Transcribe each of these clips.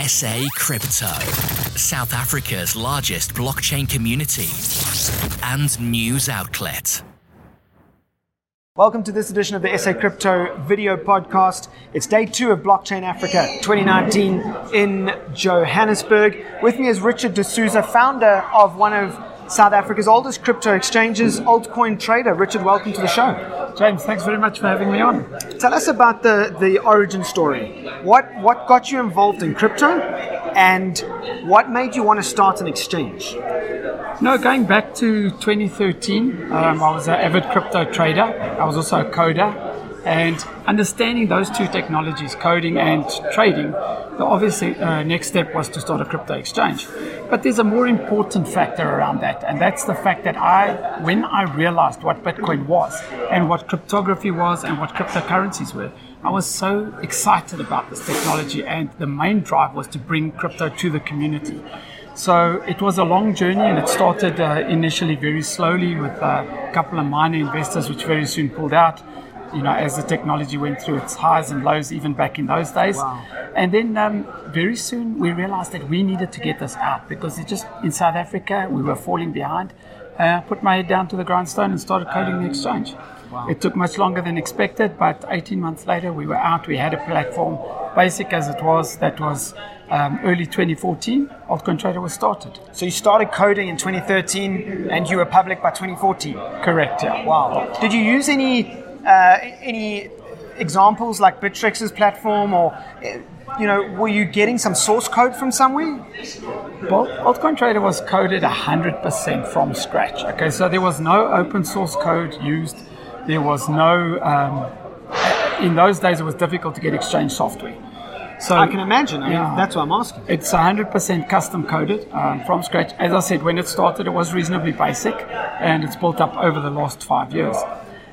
SA Crypto, South Africa's largest blockchain community and news outlet. Welcome to this edition of the SA Crypto video podcast. It's day two of Blockchain Africa 2019 in Johannesburg. With me is Richard D'Souza, founder of one of South Africa's oldest crypto exchanges, Altcoin Trader. Richard, welcome to the show. James, thanks very much for having me on. Tell us about the, the origin story. What, what got you involved in crypto and what made you want to start an exchange? No, going back to 2013, um, I was an avid crypto trader. I was also a coder. And understanding those two technologies, coding and trading, the obvious uh, next step was to start a crypto exchange. But there's a more important factor around that, and that's the fact that I, when I realized what Bitcoin was and what cryptography was and what cryptocurrencies were, I was so excited about this technology, and the main drive was to bring crypto to the community. So it was a long journey, and it started uh, initially very slowly with a couple of minor investors, which very soon pulled out you know, as the technology went through its highs and lows, even back in those days. Wow. And then um, very soon we realized that we needed to get this out because it just in South Africa we were falling behind. Uh, I put my head down to the grindstone and started coding the exchange. Wow. It took much longer than expected, but 18 months later we were out. We had a platform, basic as it was, that was um, early 2014, Altcoin Trader was started. So you started coding in 2013 and you were public by 2014? Correct, yeah. Wow. Did you use any any examples like Bittrex's platform or you know, were you getting some source code from somewhere? Well, Altcoin Trader was coded 100% from scratch. Okay, so there was no open source code used. There was no, um, in those days, it was difficult to get exchange software. So I can imagine. I mean, yeah, that's what I'm asking. It's 100% custom coded um, from scratch. As I said, when it started, it was reasonably basic, and it's built up over the last five years.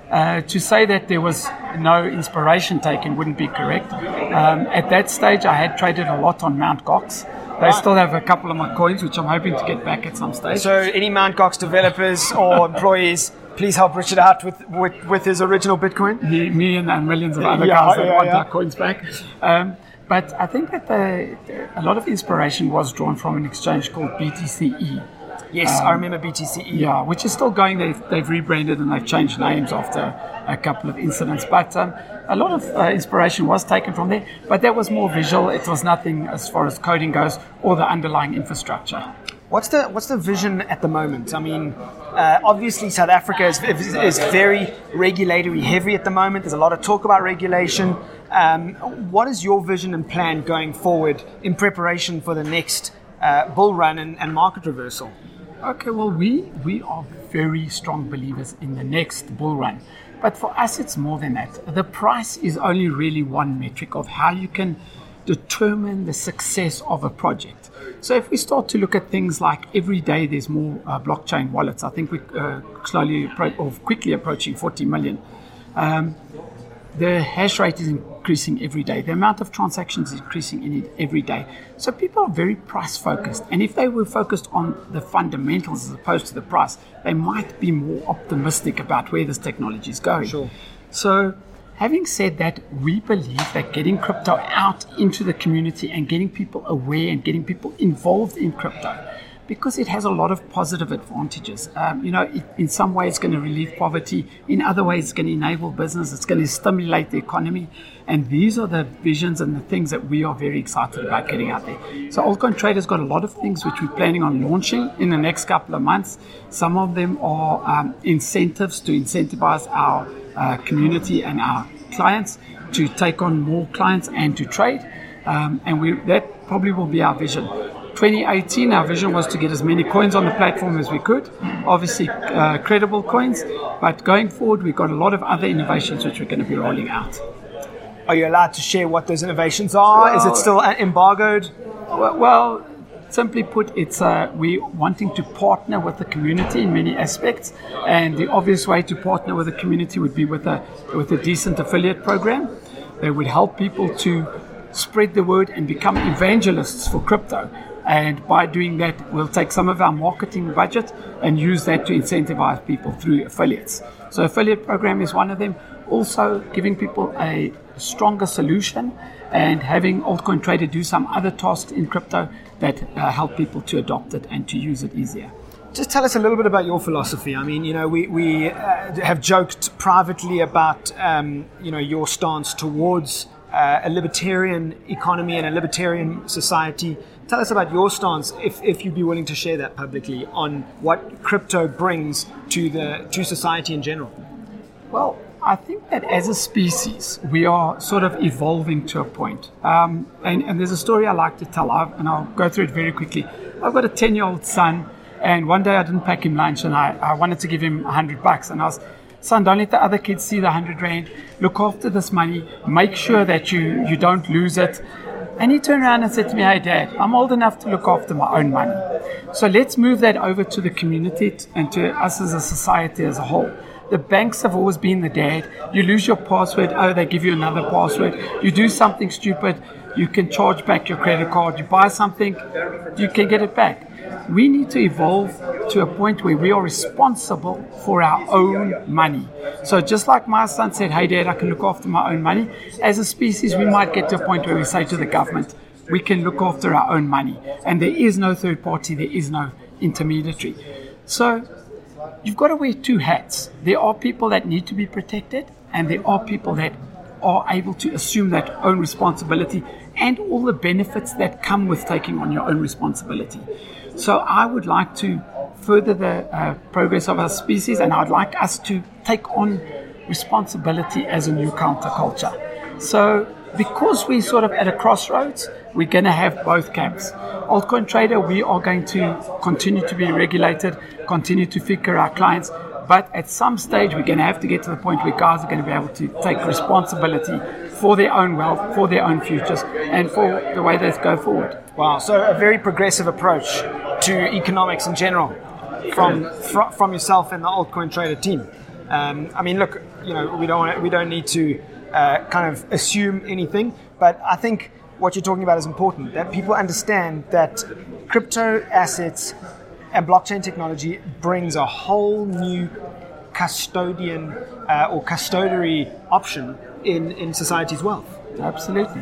Uh, to say that there was no inspiration taken wouldn't be correct. Um, at that stage, I had traded a lot on Mount Gox. They still have a couple of my coins, which I'm hoping to get back at some stage. So, any Mount Gox developers or employees, please help Richard out with, with, with his original Bitcoin. Me, me and, and, millions of other yeah, guys that yeah, want yeah. our coins back. Um, but I think that the, a lot of inspiration was drawn from an exchange called BTCE. Yes, um, I remember BTCE. Yeah, which is still going. They've, they've rebranded and they've changed names after a couple of incidents. But um, a lot of uh, inspiration was taken from there, but that was more visual. It was nothing as far as coding goes or the underlying infrastructure. What's the what's the vision at the moment? I mean, uh, obviously South Africa is, is, very regulatory heavy at the moment. There's a lot of talk about regulation. Um, what is your vision and plan going forward in preparation for the next uh, bull run and, and market reversal? Okay, well, we, we are very strong believers in the next bull run. But for us, it's more than that. The price is only really one metric of how you can determine the success of a project. So if we start to look at things like every day there's more uh, blockchain wallets, I think we're uh, slowly appro- or quickly approaching 40 million. Um, the hash rate is increasing every day. The amount of transactions is increasing in it every day. So people are very price focused. And if they were focused on the fundamentals as opposed to the price, they might be more optimistic about where this technology is going. Sure. So having said that, we believe that getting crypto out into the community and getting people aware and getting people involved in crypto because it has a lot of positive advantages. Um, you know, it, in some ways, it's going to relieve poverty. In other ways, it's going to enable business. It's going to stimulate the economy. And these are the visions and the things that we are very excited about getting out there. So, Altcoin Trader's got a lot of things which we're planning on launching in the next couple of months. Some of them are um, incentives to incentivize our uh, community and our clients to take on more clients and to trade. Um, and we, that probably will be our vision. 2018, our vision was to get as many coins on the platform as we could, obviously uh, credible coins, but going forward, we've got a lot of other innovations which we're going to be rolling out. Are you allowed to share what those innovations are? Well, Is it still embargoed? Well, well simply put, it's uh, we wanting to partner with the community in many aspects, and the obvious way to partner with the community would be with a with a decent affiliate program. that would help people to spread the word and become evangelists for crypto. And by doing that, we'll take some of our marketing budget and use that to incentivize people through affiliates. So, affiliate program is one of them. also giving people a stronger solution and having altcoin trader do some other tasks in crypto that uh, help people to adopt it and to use it easier. Just tell us a little bit about your philosophy. I mean, you know, we, we uh, have joked privately about, um, you know, your stance towards uh, a libertarian economy and a libertarian society. Tell us about your stance, if, if you'd be willing to share that publicly, on what crypto brings to the to society in general. Well, I think that as a species, we are sort of evolving to a point. Um, and, and, there's a story I like to tell, I've, and I'll go through it very quickly. I've got a 10 year old son, and one day I didn't pack him lunch, and I, I wanted to give him 100 bucks. And I was, son, don't let the other kids see the 100 Rand. Look after this money. Make sure that you, you don't lose it. And he turned around and said to me, Hey, Dad, I'm old enough to look after my own money. So let's move that over to the community and to us as a society as a whole. The banks have always been the dad. You lose your password, oh, they give you another password. You do something stupid, you can charge back your credit card. You buy something, you can get it back. We need to evolve to a point where we are responsible for our own money. So, just like my son said, Hey, dad, I can look after my own money, as a species, we might get to a point where we say to the government, we can look after our own money. And there is no third party, there is no intermediary. So, you've got to wear two hats. There are people that need to be protected, and there are people that are able to assume that own responsibility and all the benefits that come with taking on your own responsibility. So I would like to further the uh, progress of our species, and I'd like us to take on responsibility as a new counterculture. So because we're sort of at a crossroads, we're going to have both camps. Altcoin trader, we are going to continue to be regulated, continue to FICA our clients, but at some stage we're going to have to get to the point where guys are going to be able to take responsibility for their own wealth, for their own futures, and for the way they go forward. Wow, so a very progressive approach to economics in general from fr- from yourself and the altcoin trader team. Um, I mean, look, you know, we don't wanna, we don't need to uh, kind of assume anything. But I think what you're talking about is important that people understand that crypto assets and blockchain technology brings a whole new custodian uh, or custodiary option in, in society's wealth. Absolutely.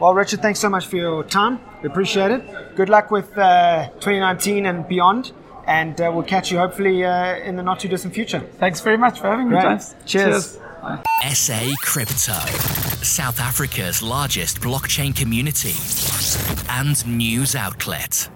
Well, Richard, thanks so much for your time. We appreciate it. Good luck with uh, 2019 and beyond. And uh, we'll catch you hopefully uh, in the not too distant future. Thanks very much for having me, James. Cheers. Cheers. SA Crypto, South Africa's largest blockchain community and news outlet.